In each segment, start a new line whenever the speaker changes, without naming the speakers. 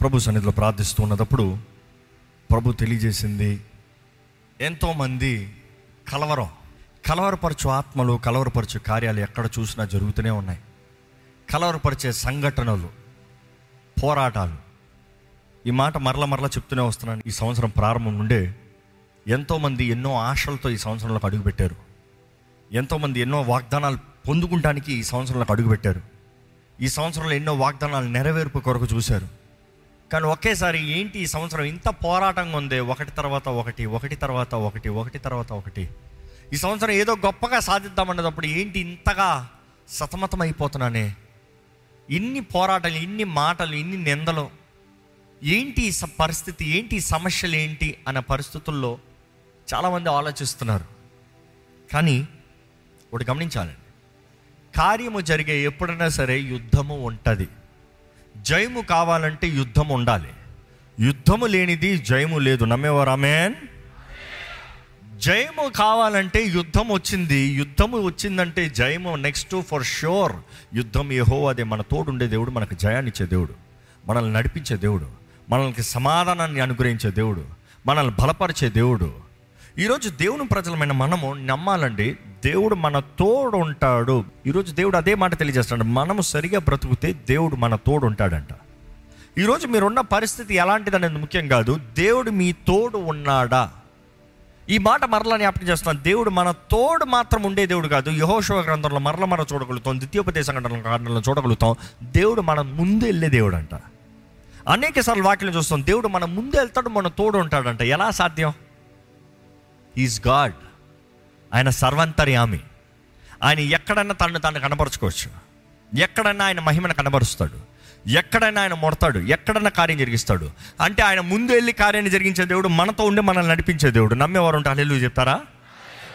ప్రభు సన్నిధిలో ప్రార్థిస్తూ ఉన్నప్పుడు ప్రభు తెలియజేసింది ఎంతోమంది కలవరం కలవరపరచు ఆత్మలు కలవరపరచు కార్యాలు ఎక్కడ చూసినా జరుగుతూనే ఉన్నాయి. కలవరపరిచే సంఘటనలు పోరాటాలు ఈ మాట మరల మరల చెప్తూనే వస్తున్నాను. ఈ సంవత్సరం ప్రారంభం నుండే ఎంతోమంది ఎన్నో ఆశలతో ఈ సంవత్సరంలోకి అడుగుపెట్టారు ఎంతోమంది ఎన్నో వాగ్దానాలు పొందుకుంటానికి ఈ సంవత్సరంలోకి అడుగుపెట్టారు ఈ సంవత్సరంలో ఎన్నో వాగ్దానాలు నెరవేర్పు కొరకు చూశారు. కానీ ఒకేసారి ఏంటి ఈ సంవత్సరం ఇంత పోరాటంగా ఉంది? ఒకటి తర్వాత ఒకటి ఒకటి తర్వాత ఒకటి ఒకటి తర్వాత ఒకటి. ఈ సంవత్సరం ఏదో గొప్పగా సాధిద్దామన్నప్పుడు ఏంటి ఇంతగా సతమతం అయిపోతున్నానే ఇన్ని పోరాటాలు ఇన్ని మాటలు ఇన్ని నిందలు ఏంటి పరిస్థితి ఏంటి సమస్యలు ఏంటి అన్న పరిస్థితుల్లో చాలామంది ఆలోచిస్తున్నారు. కానీ ఒకటి గమనించాలండి. కార్యము జరిగే ఎప్పుడైనా సరే యుద్ధము ఉంటుంది. జయము కావాలంటే యుద్ధం ఉండాలి. యుద్ధము లేనిది జయము లేదు. నమ్మేవారు ఆమెన్? జయము కావాలంటే యుద్ధం వచ్చింది. యుద్ధము వచ్చిందంటే జయము నెక్స్ట్ ఫర్ షూర్ యుద్ధం ఏహో అదే మన తోడుండే దేవుడు మనకు జయాన్నిచ్చే దేవుడు. మనల్ని నడిపించే దేవుడు. మనల్ని సమాధానాన్ని అనుగ్రహించే దేవుడు. మనల్ని బలపరిచే దేవుడు. ఈరోజు దేవుని ప్రజలమైన మనము నమ్మాలండి దేవుడు మన తోడు ఉంటాడు ఈరోజు దేవుడు అదే మాట తెలియజేస్తాడు మనము సరిగా బ్రతుకుతే దేవుడు మన తోడు ఉంటాడంట ఈరోజు మీరున్న పరిస్థితి ఎలాంటిది అనేది ముఖ్యం కాదు దేవుడు మీ తోడు ఉన్నాడా? ఈ మాట మరలా జ్ఞాపకం చేస్తున్నాను దేవుడు మన తోడు మాత్రం ఉండే దేవుడు కాదు. యహోశివ గ్రంథంలో మరల మరల చూడగలుగుతాం ద్వితీయోపదేశ గ్రంథంలో కారణంలో చూడగలుగుతాం. దేవుడు మన ముందు వెళ్ళే దేవుడు అంట అనేక సార్లు వాక్యం చూస్తాం దేవుడు మన ముందు వెళ్తాడు మన తోడు ఉంటాడంట. ఎలా సాధ్యం? Is God. ఆయన సర్వంతర్యామి. ఆయన ఎక్కడన్నా తను తాను కనపరుచుకోవచ్చు ఎక్కడన్నా ఆయన మహిమను కనబరుస్తాడు. ఎక్కడైనా ఆయన మొడతాడు. ఎక్కడన్నా కార్యం జరిగిస్తాడు. అంటే ఆయన ముందు వెళ్ళి కార్యాన్ని జరిగించే దేవుడు మనతో ఉండి మనల్ని నడిపించే దేవుడు. నమ్మేవారు ఉంటే అల్లెలు చెప్తారా?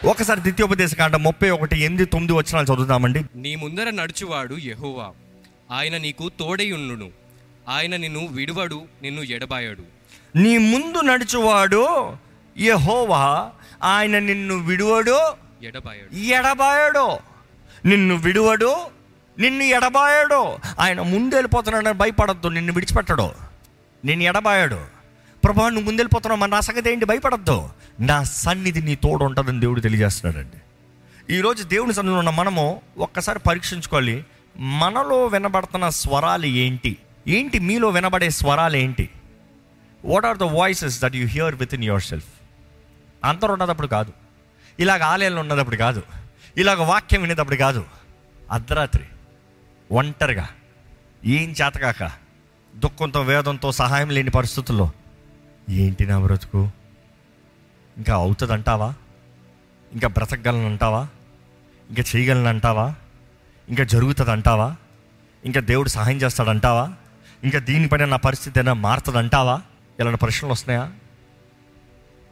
ఒకసారి ద్వితీయోపదేశ కాండ ముప్పై ఒకటి ఎనిమిది తొమ్మిది వచ్చినాలు చదువుతామండి
నీ ముందర నడుచువాడు యెహోవా. ఆయన నీకు తోడైయుండును ఆయన నిన్ను విడువడు నిన్ను ఎడబాయడు.
నీ ముందు నడుచువాడు యెహోవా. ఆయన నిన్ను విడువడు
ఎడబాయడు.
ఎడబాయడు. నిన్ను విడువడు నిన్ను ఎడబాయడు. ఆయన ముందు వెళ్ళిపోతున్నాడు భయపడద్దు నిన్ను విడిచిపెట్టడు. నిన్ను ఎడబాయడు. ప్రభా నువ్వు ముందు వెళ్ళిపోతున్నావు మన నా సంగతి ఏంటి? భయపడద్దు. నా సన్నిధి నీ తోడు ఉంటుందని దేవుడు తెలియజేస్తున్నాడండి. ఈరోజు దేవుని సన్నిధిలో ఉన్న మనము ఒక్కసారి పరీక్షించుకోవాలి. మనలో వినబడుతున్న స్వరాలు ఏంటి? ఏంటి మీలో వినబడే స్వరాలు ఏంటి? What are the voices that you hear within yourself అంతరం ఉన్నదప్పుడు కాదు. ఇలాగ ఆలయంలో ఉన్నదప్పుడు కాదు. ఇలాగ వాక్యం వినేటప్పుడు కాదు. అర్ధరాత్రి ఒంటరిగా ఏం చేతకాక దుఃఖంతో వేదంతో సహాయం లేని పరిస్థితుల్లో ఏంటి నా బ్రతుకు? ఇంకా అవుతుంది అంటావా ఇంకా బ్రతకగలను అంటావా ఇంకా చేయగలను అంటావా ఇంకా జరుగుతుంది అంటావా ఇంకా దేవుడు సహాయం చేస్తాడంటావా? ఇంకా దీనిపైన నా పరిస్థితి అయినా మారుతుంది అంటావా ఇలాంటి ప్రశ్నలు వస్తున్నాయా?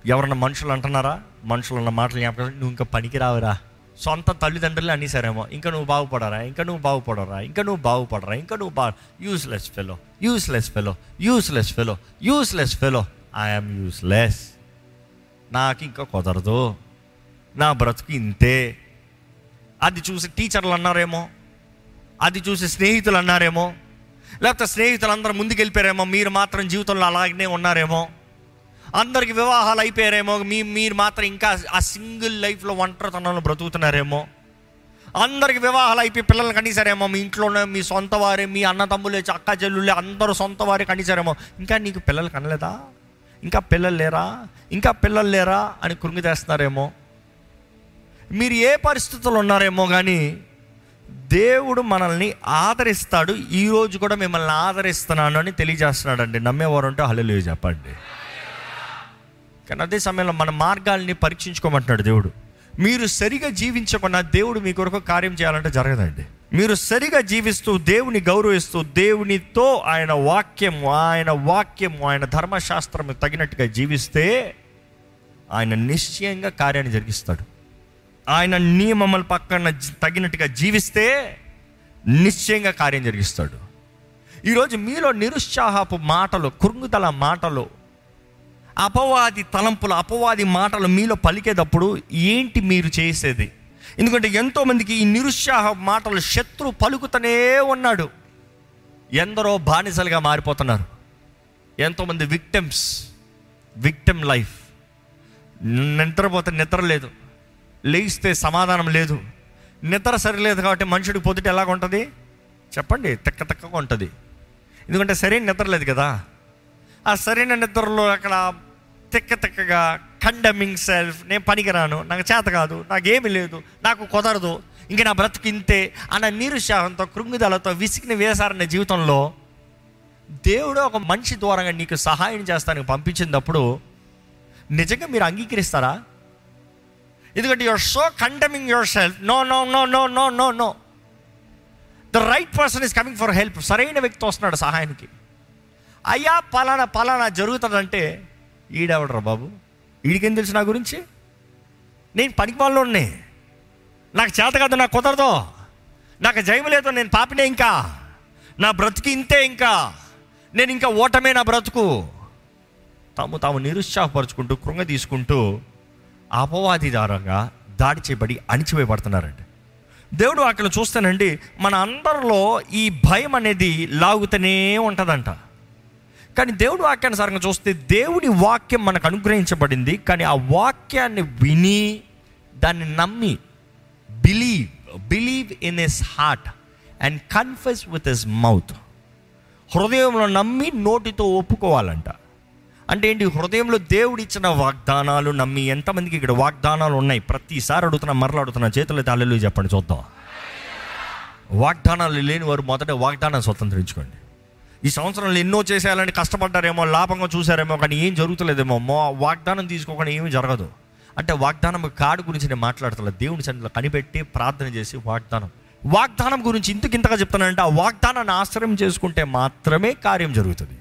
ఎవరన్నా మనుషులు అంటున్నారా? మనుషులు అన్న మాటలు జ్ఞాపకం నువ్వు ఇంకా పనికి రావురా. సొంత తల్లిదండ్రులు అనేసారేమో ఇంకా నువ్వు బాగుపడరా? ఇంకా నువ్వు బాగుపడరా? ఇంకా నువ్వు బాగుపడరా? ఇంకా నువ్వు బా useless fellow useless fellow useless fellow useless fellow I'm useless నాకు ఇంకా కుదరదు. నా బ్రతుకు ఇంతే. అది చూసి టీచర్లు అన్నారేమో. అది చూసి స్నేహితులు అన్నారేమో. లేకపోతే స్నేహితులు అందరూ ముందుకు వెళ్ళిపోయారేమో మీరు మాత్రం జీవితంలో అలాగనే ఉన్నారేమో. అందరికి వివాహాలు అయిపోయారేమో మీ మీరు మాత్రం ఇంకా ఆ సింగిల్ లైఫ్లో ఒంటరితనంలో బ్రతుకుతున్నారేమో. అందరికి వివాహాలు అయిపోయి పిల్లల్ని కనీసారేమో మీ ఇంట్లోనే మీ సొంత వారే మీ అన్నతమ్ములే అక్క చెల్లులే అందరూ సొంత వారే కనీసారేమో. ఇంకా నీకు పిల్లలు కనలేదా? ఇంకా పిల్లలు లేరా? ఇంకా పిల్లలు లేరా? అని కృంగితేస్తున్నారేమో. మీరు ఏ పరిస్థితుల్లో ఉన్నారేమో కానీ దేవుడు మనల్ని ఆదరిస్తాడు ఈరోజు కూడా మిమ్మల్ని ఆదరిస్తున్నాను అని తెలియజేస్తున్నాడండి. నమ్మేవారు ఉంటే హలో చెప్పండి. కానీ అదే సమయంలో మన మార్గాల్ని పరీక్షించుకోమంటున్నాడు దేవుడు. మీరు సరిగా జీవించకుండా దేవుడు మీ కొరకు కార్యం చేయాలంటే జరగదండి. మీరు సరిగా జీవిస్తూ దేవుని గౌరవిస్తూ దేవునితో ఆయన వాక్యం ఆయన వాక్యం ఆయన ధర్మశాస్త్రం తగినట్టుగా జీవిస్తే ఆయన నిశ్చయంగా కార్యాన్ని జరిగిస్తాడు. ఆయన నియమముల పక్కన తగినట్టుగా జీవిస్తే నిశ్చయంగా కార్యం జరిగిస్తాడు. ఈరోజు మీలో నిరుత్సాహపు మాటలు కృంగుదల మాటలు అపవాది తలంపులు అపవాది మాటలు మీలో పలికేటప్పుడు ఏంటి మీరు చేసేది? ఎందుకంటే ఎంతోమందికి ఈ నిరుత్సాహ మాటలు శత్రు పలుకుతూనే ఉన్నాడు. ఎందరో బానిసలుగా మారిపోతున్నారు. ఎంతోమంది విక్టమ్స్ విక్టమ్ లైఫ్ నిద్రపోతే నిద్ర లేదు. లేస్తే సమాధానం లేదు. నిద్ర సరిలేదు కాబట్టి మనుషుడికి పొద్దుట ఎలాగ ఉంటుంది? చెప్పండి తెక్క తెక్కగా ఉంటుంది. ఎందుకంటే సరైన నిద్ర లేదు కదా. ఆ సరైన నిద్రలో అక్కడ తిక్క తిక్కగా కండమింగ్ సెల్ఫ్ నేను పనికిరాను నాకు చేత కాదు నాకేమీ లేదు నాకు కుదరదు ఇంక నా బ్రతుకు ఇంతే అన్న నిరుత్సాహంతో కృంగిదలతో విసిగిన వేసారన్న జీవితంలో దేవుడు ఒక మనిషి ద్వారంగా నీకు సహాయం చేస్తానికి పంపించినప్పుడు నిజంగా మీరు అంగీకరిస్తారా? ఎందుకంటే your so condemning yourself no no no no no no no the right person is coming for help సరైన వ్యక్తి వస్తున్నాడు సహాయానికి. అయ్యా పలానా పలానా జరుగుతుందంటే ఈడెవడరా బాబు? ఈడికేం తెలుసు నా గురించి? నేను పనికి వాళ్ళని నాకు చేత కాదు నాకు కుదరదు. నాకు జయం లేదు నేను పాపినే ఇంకా. నా బ్రతుకు ఇంతే ఇంకా. నేను ఇంకా ఓటమే నా బ్రతుకు. తాము తాము నిరుత్సాహపరుచుకుంటూ కృంగ తీసుకుంటూ అపవాది దారంగా దాడి చేయబడి అణిచివేయబడుతున్నారండి. దేవుడు అక్కడ చూస్తానండి మన అందరిలో ఈ భయం అనేది లాగుతూనే ఉంటుందంట. కానీ దేవుడి వాక్యానుసారంగా చూస్తే దేవుడి వాక్యం మనకు అనుగ్రహించబడింది కానీ ఆ వాక్యాన్ని విని దాన్ని నమ్మి believe believe in his heart and confess with his mouth హృదయంలో నమ్మి నోటితో ఒప్పుకోవాలంట. అంటే ఏంటి? హృదయంలో దేవుడు ఇచ్చిన వాగ్దానాలు నమ్మి ఎంతమందికి ఇక్కడ వాగ్దానాలు ఉన్నాయి? ప్రతిసారి అడుగుతున్నా మరలా అడుగుతున్నా చేతులైతే అల్లెలు చెప్పండి చూద్దాం. వాగ్దానాలు లేని వారు మొదట వాగ్దానాన్ని స్వతంత్రించుకోండి. ఈ సంవత్సరంలో ఎన్నో చేసేయాలని కష్టపడ్డారేమో లాభంగా చూసారేమో కానీ ఏం జరుగుతలేదేమో మో వాగ్దానం తీసుకోకుండా ఏమీ జరగదు. అంటే వాగ్దానం కాడు గురించి నేను మాట్లాడుతున్నా దేవుని సన్నిధిలో కనిపెట్టి ప్రార్థన చేసి వాగ్దానం. వాగ్దానం గురించి ఇంతకు ఇంతగా చెప్తానంటే ఆ వాగ్దానాన్ని ఆశ్రయం చేసుకుంటే మాత్రమే కార్యం జరుగుతుంది.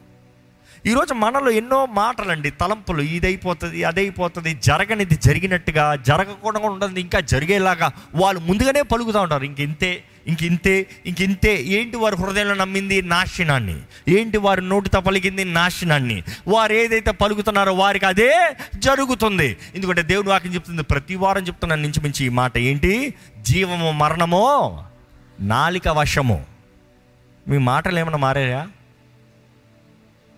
ఈరోజు మనలో ఎన్నో మాటలండి తలంపులు ఇదైపోతుంది అదైపోతుంది జరగనిది జరిగినట్టుగా జరగకుండా ఉండదు ఇంకా జరిగేలాగా వాళ్ళు ముందుగానే పలుకుతూ ఉంటారు. ఇంక ఇంతే ఇంక ఇంతే ఇంక ఇంతే ఏంటి వారి హృదయంలో నమ్మింది నాశనాన్ని? ఏంటి వారి నోటితో పలికింది నాశనాన్ని? వారు ఏదైతే పలుకుతున్నారో వారికి అదే జరుగుతుంది. ఎందుకంటే దేవుడు వాక్యం చెప్తుంది ప్రతి వారం చెప్తున్నాను నుంచి మించి ఈ మాట ఏంటి? జీవము మరణమో నాలిక వశము. మీ మాటలు ఏమైనా మారాయా?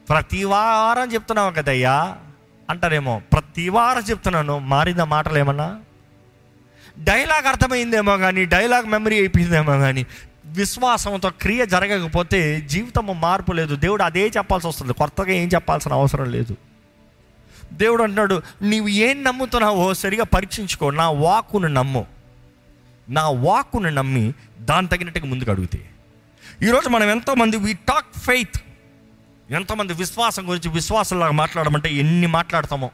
ప్రతి వారం చెప్తున్నావు కదయ్యా. అంటారేమో ప్రతి వారం చెప్తున్నాను మారిందా మాటలు ఏమన్నా? డైలాగ్ అర్థమైందేమో కానీ డైలాగ్ మెమరీ అయిపోయిందేమో కానీ విశ్వాసంతో క్రియ జరగకపోతే జీవితం మార్పు లేదు. దేవుడు అదే చెప్పాల్సి వస్తుంది. కొత్తగా ఏం చెప్పాల్సిన అవసరం లేదు. దేవుడు అంటున్నాడు నీవు ఏం నమ్ముతున్నావో సరిగా పరీక్షించుకో. నా వాక్కును నమ్ము. నా వాక్కును నమ్మి దాని తగినట్టుగా ముందుకు అడుగుతే. ఈరోజు మనం ఎంతోమంది వి టాక్ ఫెయిత్ ఎంతమంది విశ్వాసం గురించి విశ్వాసంలాగా మాట్లాడమంటే ఎన్ని మాట్లాడతామో.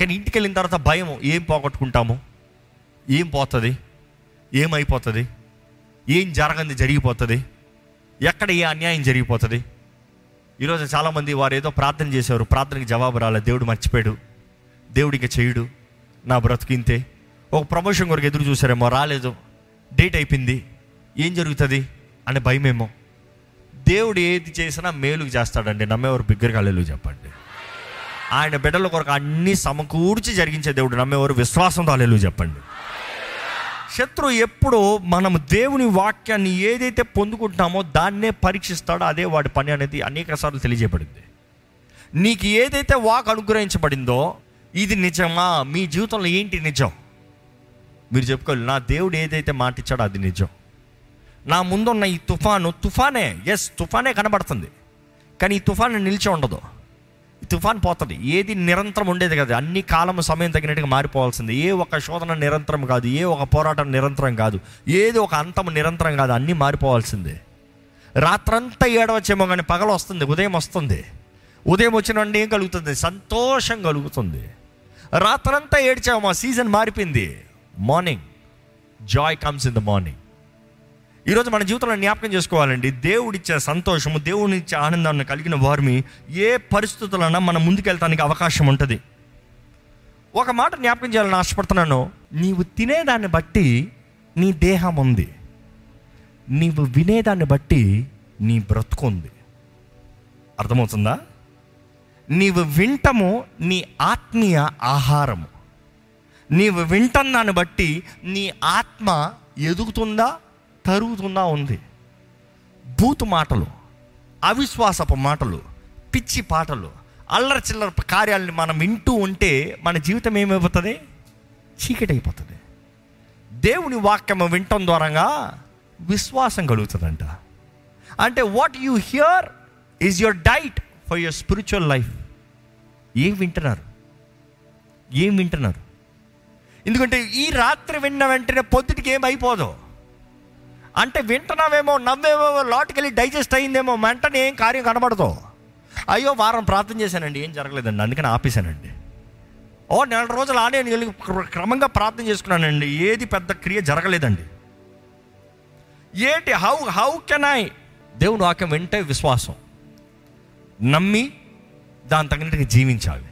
కానీ ఇంటికి వెళ్ళిన తర్వాత భయం ఏం పోగొట్టుకుంటాము? ఏం పోతుంది? ఏమైపోతుంది? ఏం జరగంది జరిగిపోతుంది? ఎక్కడ ఏ అన్యాయం జరిగిపోతుంది? ఈరోజు చాలామంది వారు ఏదో ప్రార్థన చేసేవారు. ప్రార్థనకి జవాబు రాలేదు దేవుడు మర్చిపోయాడు. దేవుడికి చేయుడు. నా బ్రతికింతే ఒక ప్రమోషన్ కొరకు ఎదురు చూసారేమో రాలేదు. డేట్ అయిపోయింది. ఏం జరుగుతుంది? అనే భయమేమో. దేవుడు ఏది చేసినా మేలుకు చేస్తాడండి. నమ్మేవారు బిగ్గరగా అల్లెలు చెప్పండి. ఆయన బిడ్డల కొరకు అన్ని సమకూర్చి జరిగించే దేవుడు. నమ్మేవారు విశ్వాసంతో అల్లెలు చెప్పండి. శత్రువు ఎప్పుడు మనం దేవుని వాక్యాన్ని ఏదైతే పొందుకుంటున్నామో దాన్నే పరీక్షిస్తాడో అదే వాడి పని అనేది అనేక సార్లు తెలియజేయబడింది. నీకు ఏదైతే వాక్ అనుగ్రహించబడిందో ఇది నిజమా? మీ జీవితంలో ఏంటి నిజం? మీరు చెప్పుకోవాలి నా దేవుడు ఏదైతే మాటిచ్చాడో అది నిజం. నా ముందున్న ఈ తుఫాను తుఫానే ఎస్ తుఫానే కనబడుతుంది. కానీ ఈ తుఫాను నిలిచి ఉండదు. తుఫాన్ పోతుంది. ఏది నిరంతరం ఉండేది కాదు. అన్ని కాలం సమయం తగినట్టుగా మారిపోవాల్సింది. ఏ ఒక శోధన నిరంతరం కాదు. ఏ ఒక పోరాటం నిరంతరం కాదు. ఏది ఒక అంతం నిరంతరం కాదు. అన్నీ మారిపోవాల్సిందే. రాత్రంతా ఏడవచ్చేమో కానీ పగలు వస్తుంది. ఉదయం వస్తుంది. ఉదయం వచ్చిన ఏం కలుగుతుంది? సంతోషం కలుగుతుంది. రాత్రంతా ఏడ్చాము? ఆ సీజన్ మారిపోయింది. Morning. Joy comes in the morning. ఈరోజు మన జీవితంలో జ్ఞాపకం చేసుకోవాలండి. దేవుడిచ్చే సంతోషము దేవుడిచ్చే ఆనందాన్ని కలిగిన వారిని ఏ పరిస్థితులన్నా మనం ముందుకెళ్తానికి అవకాశం ఉంటుంది. ఒక మాట జ్ఞాపకం చేయాలని ఆశపడుతున్నాను. నీవు తినేదాన్ని బట్టి నీ దేహం ఉంది. నీవు వినేదాన్ని బట్టి నీ బ్రతుకుంది అర్థమవుతుందా? నీవు వింటము నీ ఆత్మీయ ఆహారము. నీవు వింటున్నాను దాన్ని బట్టి నీ ఆత్మ ఎదుగుతుందా? తరుగుతున్నా ఉంది. బూతు మాటలు అవిశ్వాసపు మాటలు పిచ్చి పాటలు అల్లరి చిల్లర కార్యాలని మనం వింటూ ఉంటే మన జీవితం ఏమైపోతుంది? చీకటి అయిపోతుంది దేవుని వాక్యం వినటం ద్వారంగా విశ్వాసం కలుగుతుందంట. అంటే what you hear is your diet for your spiritual life ఏం వింటున్నారు? ఏం వింటున్నారు? ఎందుకంటే ఈ రాత్రి విన్న వెంటనే పొద్దుటికి ఏం అంటే వింటున్నావేమో నవ్వేమో లోటుకెళ్ళి డైజెస్ట్ అయిందేమో వెంటనే ఏం కార్యం కనబడదు. అయ్యో వారం ప్రార్థన చేశానండి ఏం జరగలేదండి అందుకని ఆపేశానండి. ఓ నెల రోజులు ఆడే వెళ్ళి క్రమంగా ప్రార్థన చేసుకున్నానండి ఏది పెద్ద క్రియ జరగలేదండి. ఏంటి హౌ హౌ కెన్ ఐ దేవుని వాక్యం వింటే విశ్వాసం. నమ్మి దాని తగినట్టుగా జీవించాలి.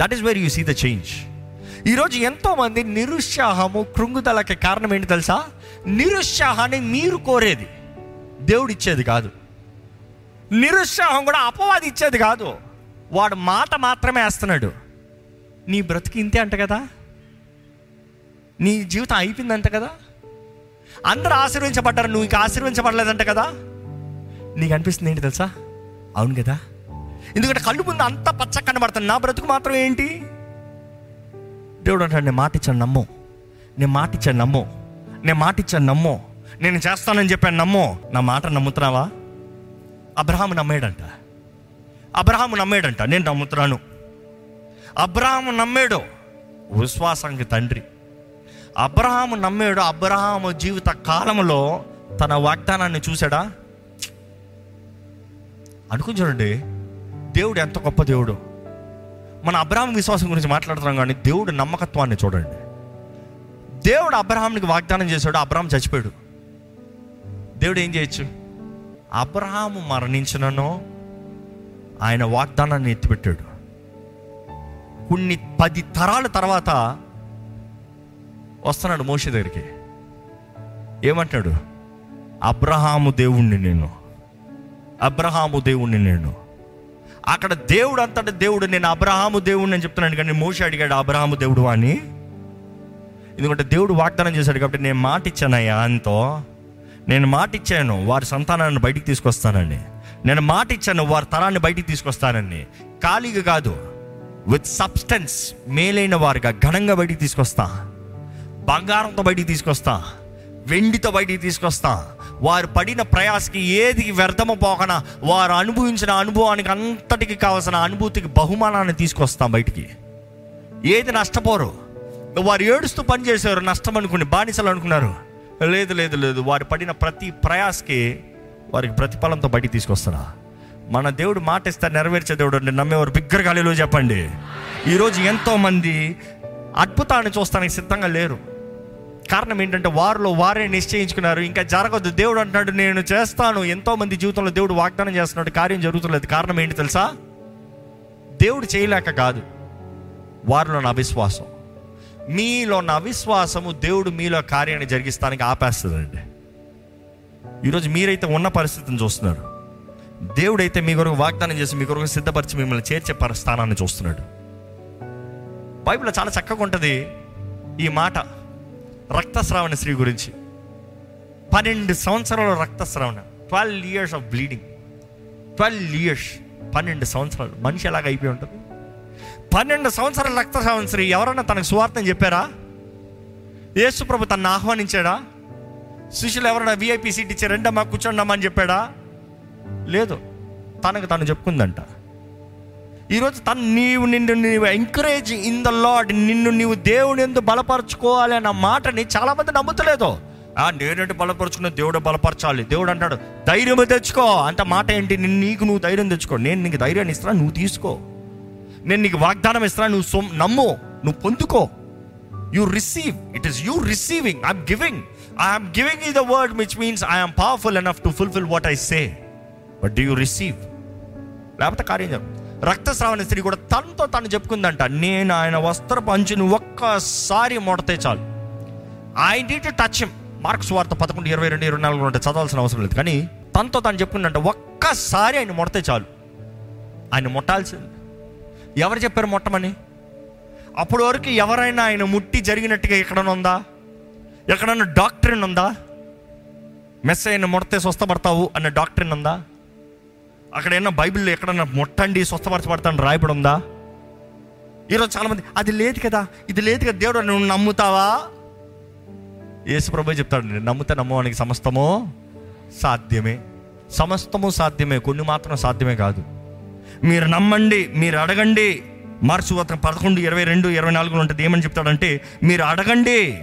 That is where you see the change ఈరోజు ఎంతోమంది నిరుత్సాహము కృంగుదలకి కారణం ఏంటి తెలుసా? నిరుత్సాహాన్ని మీరు కోరేది. దేవుడు ఇచ్చేది కాదు. నిరుత్సాహం కూడా అపవాది ఇచ్చేది కాదు. వాడు మాట మాత్రమే వేస్తున్నాడు. నీ బ్రతికి ఇంతే అంట కదా? నీ జీవితం అయిపోయిందంట కదా? అందరూ ఆశీర్వించబడ్డారు నువ్వు ఇంకా ఆశీర్వించబడలేదంట కదా? నీకు అనిపిస్తుంది ఏంటి తెలుసా? అవును కదా? ఎందుకంటే కళ్ళు ముందు అంత పచ్చ కనబడుతుంది. నా బ్రతుకు మాత్రం ఏంటి? దేవుడు అంటాడు నేను మాట ఇచ్చాను నమ్ము. నేను మాట ఇచ్చాను నమ్ము. నేను మాట ఇచ్చాను నమ్మో. నేను చేస్తానని చెప్పాను నమ్మో. నా మాట నమ్ముతున్నావా? అబ్రహాము నమ్మాడంట. అబ్రహాము నమ్మాడంట నేను నమ్ముతున్నాను. అబ్రహాము నమ్మేడు విశ్వాసానికి తండ్రి. అబ్రహాము నమ్మేడు అబ్రహాము జీవిత కాలంలో తన వాగ్దానాన్ని చూశాడా? అనుకుని చూడండి దేవుడు ఎంత గొప్ప దేవుడు. మన అబ్రహాం విశ్వాసం గురించి మాట్లాడుతున్నాం కానీ దేవుడు నమ్మకత్వాన్ని చూడండి. దేవుడు అబ్రహాంకి వాగ్దానం చేశాడు అబ్రహాం చచ్చిపోయాడు. దేవుడు ఏం చేయొచ్చు? అబ్రహాము మరణించినను ఆయన వాగ్దానాన్ని ఎత్తిపెట్టాడు. కొన్ని పది తరాల తర్వాత వస్తున్నాడు మోషే దగ్గరికి. ఏమంటాడు అబ్రహాము దేవుణ్ణి నేను. అబ్రహాము దేవుణ్ణి నేను. అక్కడ దేవుడు అంతటా దేవుడు నేను అబ్రహాము దేవుడిని అని చెప్తున్నాను కానీ మోషి అడిగాడు అబ్రహాము దేవుడు అని ఎందుకంటే దేవుడు వాగ్దానం చేశాడు కాబట్టి నేను మాట ఇచ్చానయ్యా అంతో నేను మాట ఇచ్చాను వారి సంతానాన్ని బయటికి తీసుకొస్తానని. నేను మాట ఇచ్చాను వారి తరాన్ని బయటికి తీసుకొస్తానని. ఖాళీగా కాదు విత్ సబ్స్టెన్స్ మేలైన వారిగా ఘనంగా బయటికి తీసుకొస్తా. బంగారంతో బయటికి తీసుకొస్తా. వెండితో బయటికి తీసుకొస్తా. వారు పడిన ప్రయాసకి ఏది వ్యర్థము పోకనా వారు అనుభవించిన అనుభవానికి అంతటికి కావాల్సిన అనుభూతికి బహుమానాన్ని తీసుకొస్తాం బయటికి. ఏది నష్టపోరు. వారు ఏడుస్తూ పని నష్టం అనుకుని బానిసలు అనుకున్నారు. లేదు లేదు లేదు వారు పడిన ప్రతి ప్రయాస్కి వారికి ప్రతిఫలంతో బయటికి తీసుకొస్తారా? మన దేవుడు మాట ఇస్తే నెరవేర్చే దేవుడు అండి నమ్మేవారు బిగ్గరగాలిలో చెప్పండి. ఈరోజు ఎంతోమంది అద్భుతాన్ని చూస్తానికి సిద్ధంగా లేరు. కారణం ఏంటంటే వారిలో వారే నిశ్చయించుకున్నారు. ఇంకా జరగదు. దేవుడు అంటున్నాడు నేను చేస్తాను. ఎంతోమంది జీవితంలో దేవుడు వాగ్దానం చేస్తున్నాడు. కార్యం జరుగుతులేదు. కారణం ఏంటి తెలుసా? దేవుడు చేయలేక కాదు. వారిలో నా అవిశ్వాసం మీలో ఉన్న అవిశ్వాసము దేవుడు మీలో కార్యాన్ని జరిగిస్తానికి ఆపేస్తుందండి. ఈరోజు మీరైతే ఉన్న పరిస్థితిని చూస్తున్నారు దేవుడైతే మీ కొరకు వాగ్దానం చేసి మీ కొరకు సిద్ధపరిచి మిమ్మల్ని చేర్చే స్థానాన్ని చూస్తున్నాడు. బైబిల్లో చాలా చక్కగా ఉంటుంది ఈ మాట రక్తస్రావణ స్త్రీ గురించి. పన్నెండు సంవత్సరాల రక్తస్రావణ twelve years of bleeding. Twelve years పన్నెండు సంవత్సరాలు. మనిషి ఎలాగ అయిపోయి ఉంటుంది? పన్నెండు సంవత్సరాల రక్తస్రావణ స్త్రీ ఎవరన్నా తనకు సువార్థం చెప్పారా? యేసు ప్రభు ఆహ్వానించాడా? శిష్యులు ఎవరైనా విఐపి సీట్ ఇచ్చి రెండమ్మా కూర్చోండమ్మా అని చెప్పాడా? లేదు. తనకు తను చెప్పుకుందంట. ఈరోజు తను నీవు నిన్ను నీవు ఎంకరేజ్ ఇన్ ద లాడ్ నిన్ను నీవు దేవుని ఎందుకు బలపరచుకోవాలి అన్న మాటని చాలామంది నమ్ముతలేదు. ఆ నేనంటే బలపరుచుకున్న? దేవుడు బలపరచాలి. దేవుడు అంటాడు ధైర్యం తెచ్చుకో. అంత మాట ఏంటి? నిన్ను నీకు నువ్వు ధైర్యం తెచ్చుకో. నేను నీకు ధైర్యాన్ని ఇస్తాను నువ్వు తీసుకో. నేను నీకు వాగ్దానం ఇస్తున్నా నువ్వు సొమ్ నమ్ము నువ్వు పొందుకో. You receive it is you receiving I'm giving I'm giving ఈ the word which means I'm powerful enough to fulfil what I say but do you receive లేకపోతే కార్యం జరగదు రక్తస్రావణ స్త్రీ కూడా తనతో తను చెప్పుకుందంట నేను ఆయన వస్త్ర పంచుని ఒక్కసారి ముడతే చాలు. I need to touch him Mark's వార్త పదకొండు ఇరవై రెండు ఇరవై నాలుగు ఉంటే చదవాల్సిన అవసరం లేదు. కానీ తనతో తను చెప్పుకుందంట ఒక్కసారి ఆయన ముడతే చాలు. ఆయన ముట్టాల్సింది ఎవరు చెప్పారు మొట్టమని అప్పటి వరకు ఎవరైనా ఆయన ముట్టి జరిగినట్టుగా ఎక్కడైనా ఉందా? ఎక్కడన్నా డాక్టరీన్ ఉందా? మెస్ అయిన ముడితే స్వస్థపడతావు అన్న డాక్టరీన్ ఉందా? అక్కడైనా బైబిల్లో ఎక్కడన్నా ముట్టండి స్వస్థపరచబడతాను రాయబడి ఉందా? ఈరోజు చాలామంది అది లేదు కదా ఇది లేదు కదా దేవుడు నువ్వు నమ్ముతావా? యేసు ప్రభు చెప్తాడు "నేను నమ్ముతే నమ్మవానికి సమస్తము సాధ్యమే. సమస్తము సాధ్యమే కొన్ని మాత్రం సాధ్యమే కాదు. మీరు నమ్మండి మీరు అడగండి. మార్చు అతను పదకొండు ఇరవై రెండు ఇరవై నాలుగులో ఉంటుంది. ఏమని చెప్తాడంటే మీరు అడగండి.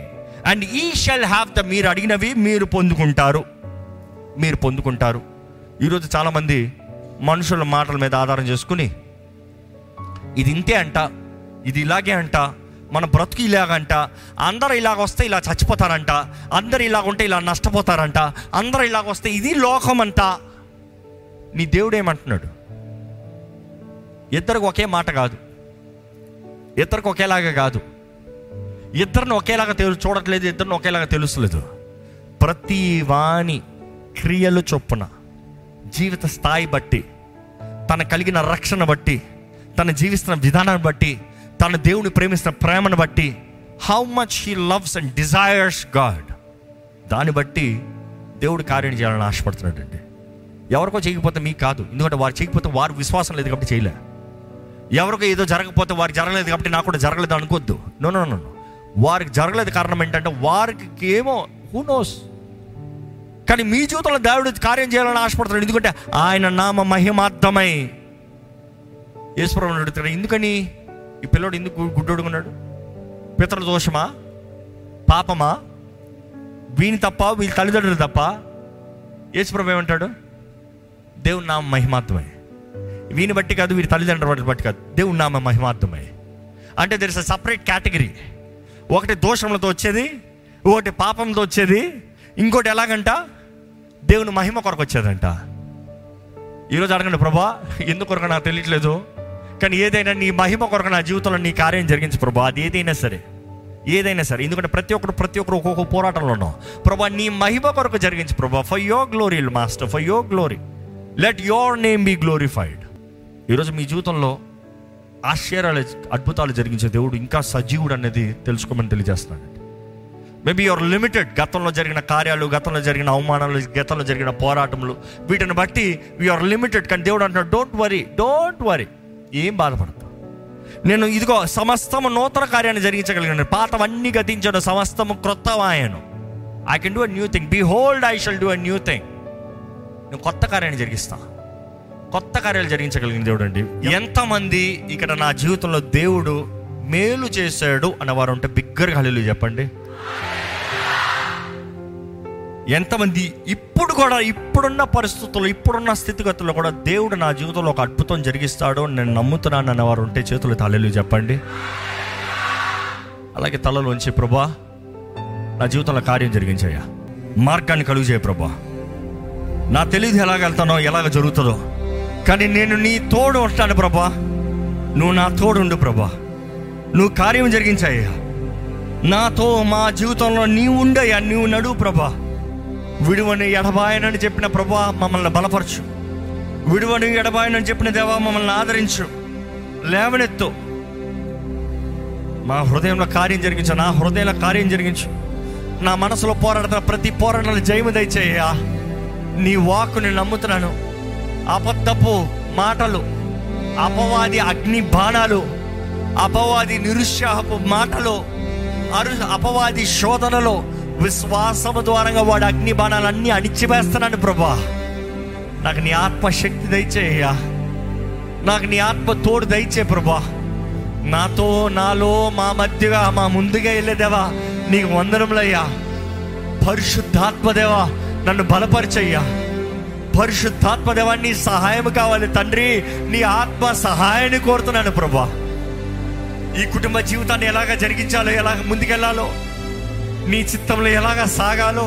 అండ్ ఈ షెల్ హ్యావ్ ద మీరు అడిగినవి మీరు పొందుకుంటారు. మీరు పొందుకుంటారు. ఈరోజు చాలామంది మనుషుల మాటల మీద ఆధారం చేసుకుని ఇది ఇంతే అంట ఇది ఇలాగే అంట మన బ్రతుకు ఇలాగంట అందరూ ఇలాగ వస్తే ఇలా చచ్చిపోతారంట అందరు ఇలాగ ఉంటే ఇలా నష్టపోతారంట అందరూ ఇలాగ వస్తే ఇది లోకం అంట. నీ దేవుడు ఏమంటున్నాడు? ఇద్దరికి ఒకే మాట కాదు. ఇద్దరికి ఒకేలాగా కాదు. ఇద్దరిని ఒకేలాగా తెలు చూడట్లేదు ఇద్దరిని ఒకేలాగా తెలుస్తలేదు ప్రతి వాణి క్రియలు చొప్పున జీవిత స్థాయి బట్టి తన కలిగిన రక్షణ బట్టి తన జీవిస్తున్న విధానాన్ని బట్టి తన దేవుని ప్రేమిస్తున్న ప్రేమను బట్టి how much he loves and desires God దాన్ని బట్టి దేవుడు కార్యం చేయాలని ఆశపడుతున్నాడండి. ఎవరికో చేయకపోతే మీకు కాదు. ఎందుకంటే వారు చేయకపోతే వారు విశ్వాసం లేదు కాబట్టి చేయలే. ఎవరికి ఏదో జరగకపోతే వారికి జరగలేదు కాబట్టి నాకు కూడా జరగలేదు అనుకోద్దు. నో నో నో వారికి జరగలేదు కారణం ఏంటంటే వారికి ఏమో హూ నోస్ కానీ మీ జీవితంలో దేవుడు కార్యం చేయాలని ఆశపడుతున్నాడు. ఎందుకంటే ఆయన నామ మహిమార్థమై ఈశ్వరం అడుగుతాడు ఎందుకని? ఈ పిల్లోడు ఎందుకు గుడ్డొడుకున్నాడు పితృ దోషమా? పాపమా? వీని తప్ప వీళ్ళ తల్లిదండ్రులు తప్ప? యేసుప్రభు ఏమంటాడు? దేవుని నామ మహిమార్థమై. వీని బట్టి కాదు వీరి తల్లిదండ్రుల బట్టి కాదు. దేవుని నామ మహిమార్థమే. అంటే there is a separate category ఒకటి దోషములతో వచ్చేది ఒకటి పాపంతో వచ్చేది ఇంకోటి ఎలాగంట? దేవుని మహిమ కొరకు వచ్చేదంట. ఈరోజు అడగండి ప్రభా ఎందుకు కొరకు నాకు తెలియట్లేదు? కానీ ఏదైనా నీ మహిమ కొరకు నా జీవితంలో నీ కార్యం జరిగించు ప్రభా అది ఏదైనా సరే. ఏదైనా సరే. ఎందుకంటే ప్రతి ఒక్కరు ప్రతి ఒక్కరు ఒక్కొక్క పోరాటంలో ఉన్నాం. ప్రభా నీ మహిమ కొరకు జరిగించు ప్రభా. For your glory master for your glory let your name be glorified ఈరోజు మీ జీవితంలో ఆశ్చర్యాలు అద్భుతాలు జరిగించే దేవుడు ఇంకా సజీవుడు అనేది తెలుసుకోమని తెలియజేస్తున్నాడు మేబీ యువర్ లిమిటెడ్ గతంలో జరిగిన కార్యాలు గతంలో జరిగిన అవమానాలు గతంలో జరిగిన పోరాటములు వీటిని బట్టి యూఆర్ లిమిటెడ్ కానీ దేవుడు అంటున్నాడు డోంట్ వరీ డోంట్ వరీ ఏం బాధపడదు నేను ఇదిగో సమస్తము నూతన కార్యాన్ని జరిగించగలిగిన. పాతవన్నీ గతించను. సమస్తము క్రొత్తవాయను. I can do a new thing behold I shall do a new thing నేను కొత్త కార్యాన్ని జరిగిస్తాను. కొత్త కార్యాలు జరిగించగలిగిన దేవుడు అండి ఎంతమంది ఇక్కడ నా జీవితంలో దేవుడు మేలు చేశాడు అన్నవారు ఉంటే బిగ్గరగా హల్లు చెప్పండి. ఎంతమంది ఇప్పుడు కూడా ఇప్పుడున్న పరిస్థితుల్లో ఇప్పుడున్న స్థితిగతుల్లో కూడా దేవుడు నా జీవితంలో ఒక అద్భుతం జరిగిస్తాడు నేను నమ్ముతున్నాను అన్నవారు ఉంటే చేతులు తలలు చెప్పండి. అలాగే తలలోంచి ప్రభా నా జీవితంలో కార్యం జరిగించయ్యా. మార్గాన్ని కలుగు చేయ ప్రభా. నా తెలియదు ఎలాగ వెళ్తానో ఎలాగ జరుగుతుందో కానీ నేను నీ తోడు వస్తాను ప్రభా. నువ్వు నా తోడుండు ప్రభా. నువ్వు కార్యం జరిగించాయ్యా. నాతో మా జీవితంలో నీవు ఉండయ్యా నీవు నడువు ప్రభా. విడువని ఎడబాయనని చెప్పిన ప్రభా మమ్మల్ని బలపరచు. విడువని ఎడబాయనని చెప్పిన దేవా మమ్మల్ని ఆదరించు. లేవనెత్తు. మా హృదయంలో కార్యం జరిగించు నా హృదయంలో కార్యం జరిగించు. నా మనసులో పోరాడుతున్న ప్రతి పోరాటాలు జయము దయచేయ నీ వాక్కుని నమ్ముతున్నాను. అబద్ధపు మాటలు అపవాది అగ్ని బాణాలు అపవాది నిరుత్సాహపు మాటలు అరు అపవాది శోధనలో విశ్వాసము ద్వారంగా వాడు అగ్ని బాణాలన్నీ అణిచివేస్తున్నాను ప్రభా. నాకు నీ ఆత్మశక్తి దయచేయ్యా. నాకు నీ ఆత్మ తోడు దయచే ప్రభా. నాతో నాలో మా మధ్యగా మా ముందుగా వెళ్ళేదేవా. నీకు వందనములయ్యా. పరిశుద్ధాత్మదేవా నన్ను బలపరిచయ్యా. పరిశుద్ధాత్మదేవా నీ సహాయం కావాలి. తండ్రి నీ ఆత్మ సహాయాన్ని కోరుతున్నాను ప్రభా. ఈ కుటుంబ జీవితాన్ని ఎలాగ జరిగించాలో ఎలాగ ముందుకెళ్ళాలో నీ చిత్తంలో ఎలాగ సాగాలో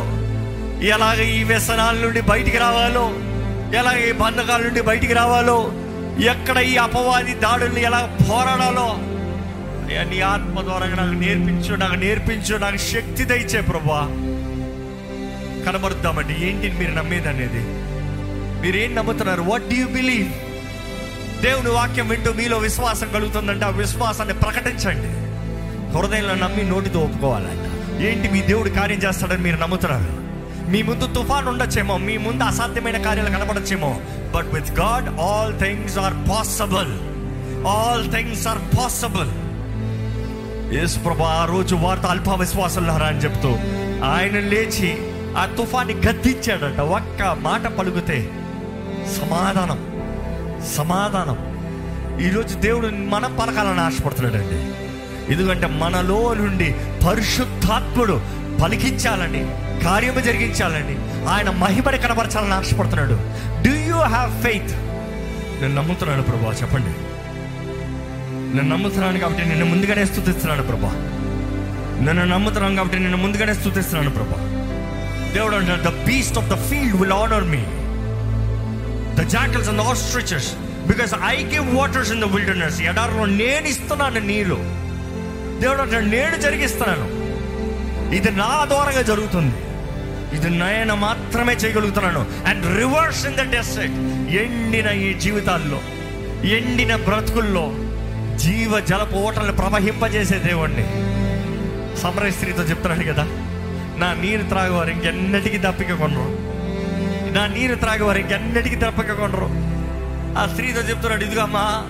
ఎలాగ ఈ వ్యసనాల నుండి బయటికి రావాలో ఎలాగ ఈ బంధకాల నుండి బయటికి రావాలో ఎక్కడ ఈ అపవాది దాడుల్ని ఎలా పోరాడాలో అయ్యా, నీ ఆత్మ ద్వారా నాకు నేర్పించు నాకు నేర్పించు నాకు శక్తి దయచే ప్రభా. కనబడుద్దామండి ఏంటి మీరు నమ్మేది అనేది మీరు ఏం నమ్ముతున్నారు? వాట్ డూ యూ బిలీవ్ దేవుని వాక్యం వింటూ మీలో విశ్వాసం కలుగుతుందంటే ఆ విశ్వాసాన్ని ప్రకటించండి. హృదయంలో నమ్మి నోటితో ఒప్పుకోవాలంట. ఏంటి మీ దేవుడు కార్యం చేస్తాడని మీరు నమ్ముతున్నారు? మీ ముందు తుఫాన్ ఉండొచ్చేమో మీ ముందు అసాధ్యమైన కార్యాలు కనపడచ్చేమో but with God all things are possible all things are possible Yesu ప్రభా ఆ రోజు వార్త అల్ప విశ్వాసులారా అని చెప్తూ ఆయన లేచి ఆ తుఫాన్ని గద్దించాడట. ఒక్క మాట పలుకుతే సమాధానం సమాధానం. ఈరోజు దేవుడు మనం పలకాలని ఆశపడుతున్నాడండి. ఎందుకంటే మనలో నుండి పరిశుద్ధాత్ముడు పలికించాలని కార్యము జరిగించాలని ఆయన మహిమని కనబరచాలని ఆశపడుతున్నాడు. డూ యూ హ్యావ్ ఫెయిత్ నేను నమ్ముతున్నాను ప్రభా చెప్పండి. నేను నమ్ముతున్నాను కాబట్టి నిన్ను ముందుగానే స్థుతిస్తున్నాను ప్రభా. నన్ను నమ్ముతున్నాను కాబట్టి నిన్ను ముందుగానే స్థుతిస్తున్నాను ప్రభా. దేవుడు అంటాడు the beast of the field will honour me the jackals and ostriches because I give waters in the wilderness ఎడారిలో నేను ఇస్తున్నాను నీళ్ళు దేవుడు అంటే నేను జరిగిస్తున్నాను. ఇది నా ద్వారాగా జరుగుతుంది. ఇది నేను మాత్రమే చేయగలుగుతున్నాను. And rivers in the desert ఎండిన ఈ జీవితాల్లో ఎండిన బ్రతుకుల్లో జీవ జలపు ఓటలను ప్రవహింపజేసే దేవుణ్ణి. సమరస్త్రీతో చెప్తున్నాడు కదా నా నీరు త్రాగేవారు ఇంకెన్నటికీ తప్పిక కొనరు. నా నీరు త్రాగేవారు ఇంకెన్నటికీ దప్పిక కొండరు ఆ స్త్రీతో చెప్తున్నాడు ఇదిగమ్మా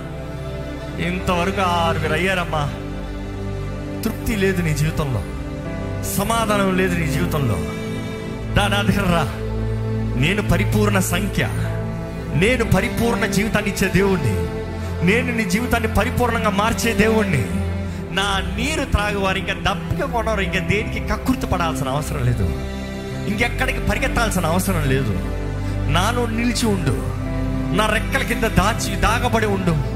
ఇంతవరకు ఆరుగురు అయ్యారమ్మా. తృప్తి లేదు నీ జీవితంలో. సమాధానం లేదు నీ జీవితంలో. నా దగ్గర రా. నేను పరిపూర్ణ సంఖ్య. నేను పరిపూర్ణ జీవితాన్ని ఇచ్చే దేవుణ్ణి. నేను నీ జీవితాన్ని పరిపూర్ణంగా మార్చే దేవుణ్ణి. నా నీరు త్రాగువారు ఇంకా దప్పిక కొనరు ఇంకా దేనికి కకృతి పడాల్సిన అవసరం లేదు. ఇంకెక్కడికి పరిగెత్తాల్సిన అవసరం లేదు. నాలో నిలిచి ఉండు. నా రెక్కల కింద దాచి దాగబడి ఉండు.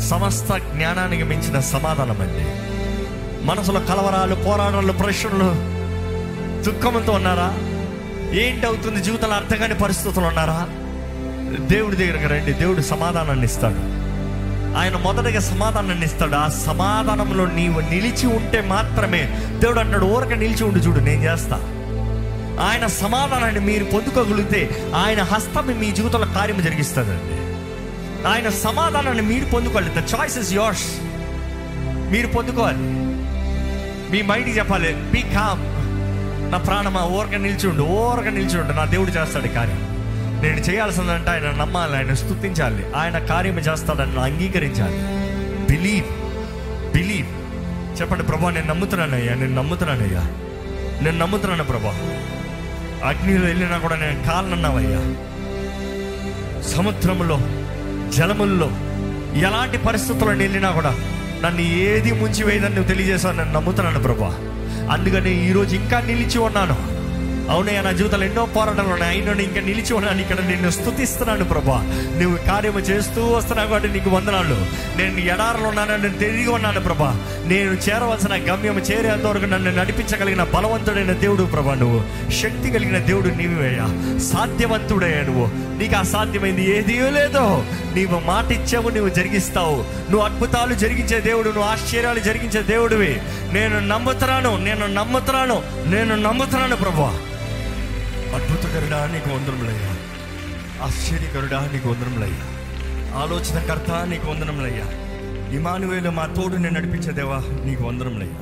సమస్త జ్ఞానానికి మించిన సమాధానం అండి మనసులో కలవరాలు పోరాటాలు ప్రశ్నలు. దుఃఖంతో ఉన్నారా? ఏంటి అవుతుంది? జీవితంలో అర్థం కాని పరిస్థితులు ఉన్నారా? దేవుడి దగ్గరకు రండి. దేవుడు సమాధానాన్ని ఇస్తాడు. ఆయన మొదటగా సమాధానాన్ని ఇస్తాడు. ఆ సమాధానంలో నీవు నిలిచి ఉంటే మాత్రమే దేవుడు అన్నాడు ఊరక నిలిచి ఉండి చూడు నేను చేస్తా. ఆయన సమాధానాన్ని మీరు పొందుకోగలిగితే ఆయన హస్తం మీ జీవితంలో కార్యం జరిగిస్తుందండి ఆయన సమాధానాన్ని మీరు పొందుకోవాలి. ద చాయిస్ ఇస్ యోర్స్ మీరు పొందుకోవాలి. మీ మైండ్కి చెప్పాలి. బీ కామ్ నా ప్రాణమా ఊరక నిల్చుండు ఊరక నిల్చుండు నా దేవుడు చేస్తాడు కార్యం. నేను చేయాల్సిందంటే ఆయన నమ్మాలి ఆయన స్థుతించాలి ఆయన కార్యం చేస్తాడని అంగీకరించాలి. బిలీవ్ బిలీవ్ చెప్పండి ప్రభా నేను నమ్ముతున్నానయ్యా నేను నమ్ముతున్నానయ్యా. నేను నమ్ముతున్నాను ప్రభా. అగ్నిలో వెళ్ళినా కూడా నేను కాలనన్నావయ్యా సముద్రంలో జలముల్లో ఎలాంటి పరిస్థితుల్లో వెళ్ళినా కూడా నన్ను ఏది ముంచి వేయదని నువ్వు తెలియజేశావు నేను నమ్ముతున్నాను ప్రభా అందుకని ఈరోజు ఇంకా నిలిచి ఉన్నాను. అవునయ్య నా జీవితంలో ఎన్నో పోరాటాలు ఉన్నాయి. అయినా ఇంకా నిలిచి ఉన్నాను. ఇక్కడ నిన్ను స్తుతిస్తున్నాను ప్రభా. నువ్వు కార్యము చేస్తూ వస్తున్నావు కాబట్టి నీకు వందనాలు. నేను ఎడారులు ఉన్నాను నేను తిరిగి ఉన్నాను ప్రభా. నేను చేరవలసిన గమ్యం చేరేంత వరకు నన్ను నడిపించగలిగిన బలవంతుడైన దేవుడు ప్రభా నువ్వు. శక్తి కలిగిన దేవుడు నీవేయా సాధ్యవంతుడయ్యా నువ్వు. నీకు అసాధ్యమైంది ఏదీ లేదో. నీవు మాట ఇచ్చావు నువ్వు జరిగిస్తావు. నువ్వు అద్భుతాలు జరిగించే దేవుడు నువ్వు ఆశ్చర్యాలు జరిగించే దేవుడివి. నేను నమ్ముతున్నాను నేను నమ్ముతున్నాను నేను నమ్ముతున్నాను ప్రభా. అద్భుతకరుడా నీకు వందరములయ్యా ఆశ్చర్యకరుడా నీకు వందరములయ్యా ఆలోచనకర్త నీకు వందనములయ్యా ఇమానువేలు మా తోడు నేను నడిపించే దేవా నీకు వందనములయ్యా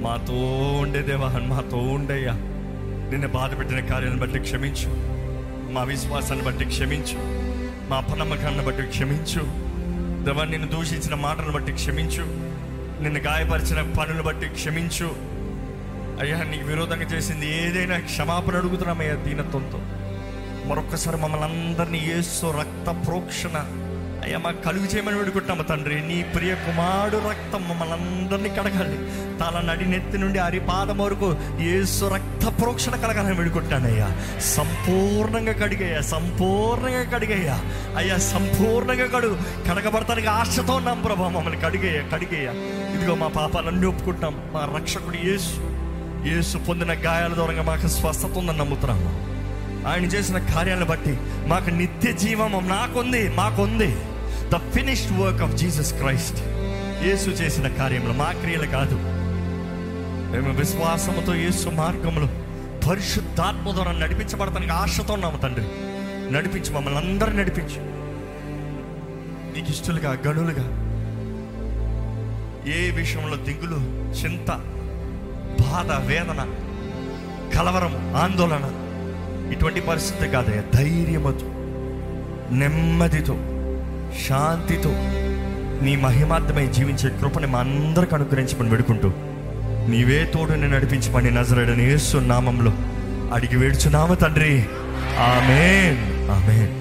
మాతో ఉండేదేవా మాతో ఉండయ్యా. నిన్ను బాధ పెట్టిన కార్యాన్ని బట్టి క్షమించు. మా విశ్వాసాన్ని బట్టి క్షమించు. మా అపనమ్మకాన్ని బట్టి క్షమించు. దేవా నిన్ను దూషించిన మాటను బట్టి క్షమించు. నిన్ను గాయపరిచిన పనులు బట్టి క్షమించు. అయ్యా నీకు విరోధంగా చేసింది ఏదైనా క్షమాపణ అడుగుతున్నామయ్యా దీనత్వంతో. మరొక్కసారి మమ్మల్ని అందరినీ యేసు రక్త ప్రోక్షణ అయ్యా మాకు కలుగు చేయమని వేడుకుంటున్నాము తండ్రి. నీ ప్రియ కుమారుడు రక్తం మమ్మల్ని అందరినీ కడగాలి. తల నడినెత్తి నుండి అరిపాదం వరకు ఏసు రక్త ప్రోక్షణ కలగాలని వేడుకుంటానయ్యా సంపూర్ణంగా కడిగయ్యా సంపూర్ణంగా కడిగయ్యా అయ్యా. సంపూర్ణంగా కడుగు కడగబడతానికి ఆశతో ఉన్నాం ప్రభా మమ్మల్ని కడిగయ్యా కడిగయ్యా ఇదిగో మా పాపాలన్నీ ఒప్పుకుంటాం మా రక్షకుడు యేసు. యేసు పొందిన గాయాల ద్వారా మాకు స్వస్థత ఉందని నమ్ముతున్నాము ఆయన చేసిన కార్యాలను బట్టి మాకు నిత్య జీవం నాకుంది మాకుంది. The finished work of Jesus Christ Yesu చేసిన కార్యములు మా క్రియలు కాదు. మేము విశ్వాసముతో యేసు మార్గంలో పరిశుద్ధాత్మ ద్వారా నడిపించబడతానికి ఆశతో ఉన్నాము తండ్రి. నడిపించు మమ్మల్ని అందరూ నడిపించు. నీకు ఇష్టలుగా గనులుగా ఏ విషయంలో దిగులు చింత బాధ వేదన కలవరం ఆందోళన. ఇటువంటి పరిస్థితి కాదయ్యా. ధైర్యముతో నెమ్మదితో శాంతితో నీ మహిమార్థమై జీవించే కృపని మా అందరికి అనుగ్రహించమని వేడుకుంటూ నీవే తోడుని నడిపించమని నజరడని యేసు నామంలో అడిగి వేడుచున్నాము తండ్రి. ఆమెన్. ఆమెన్.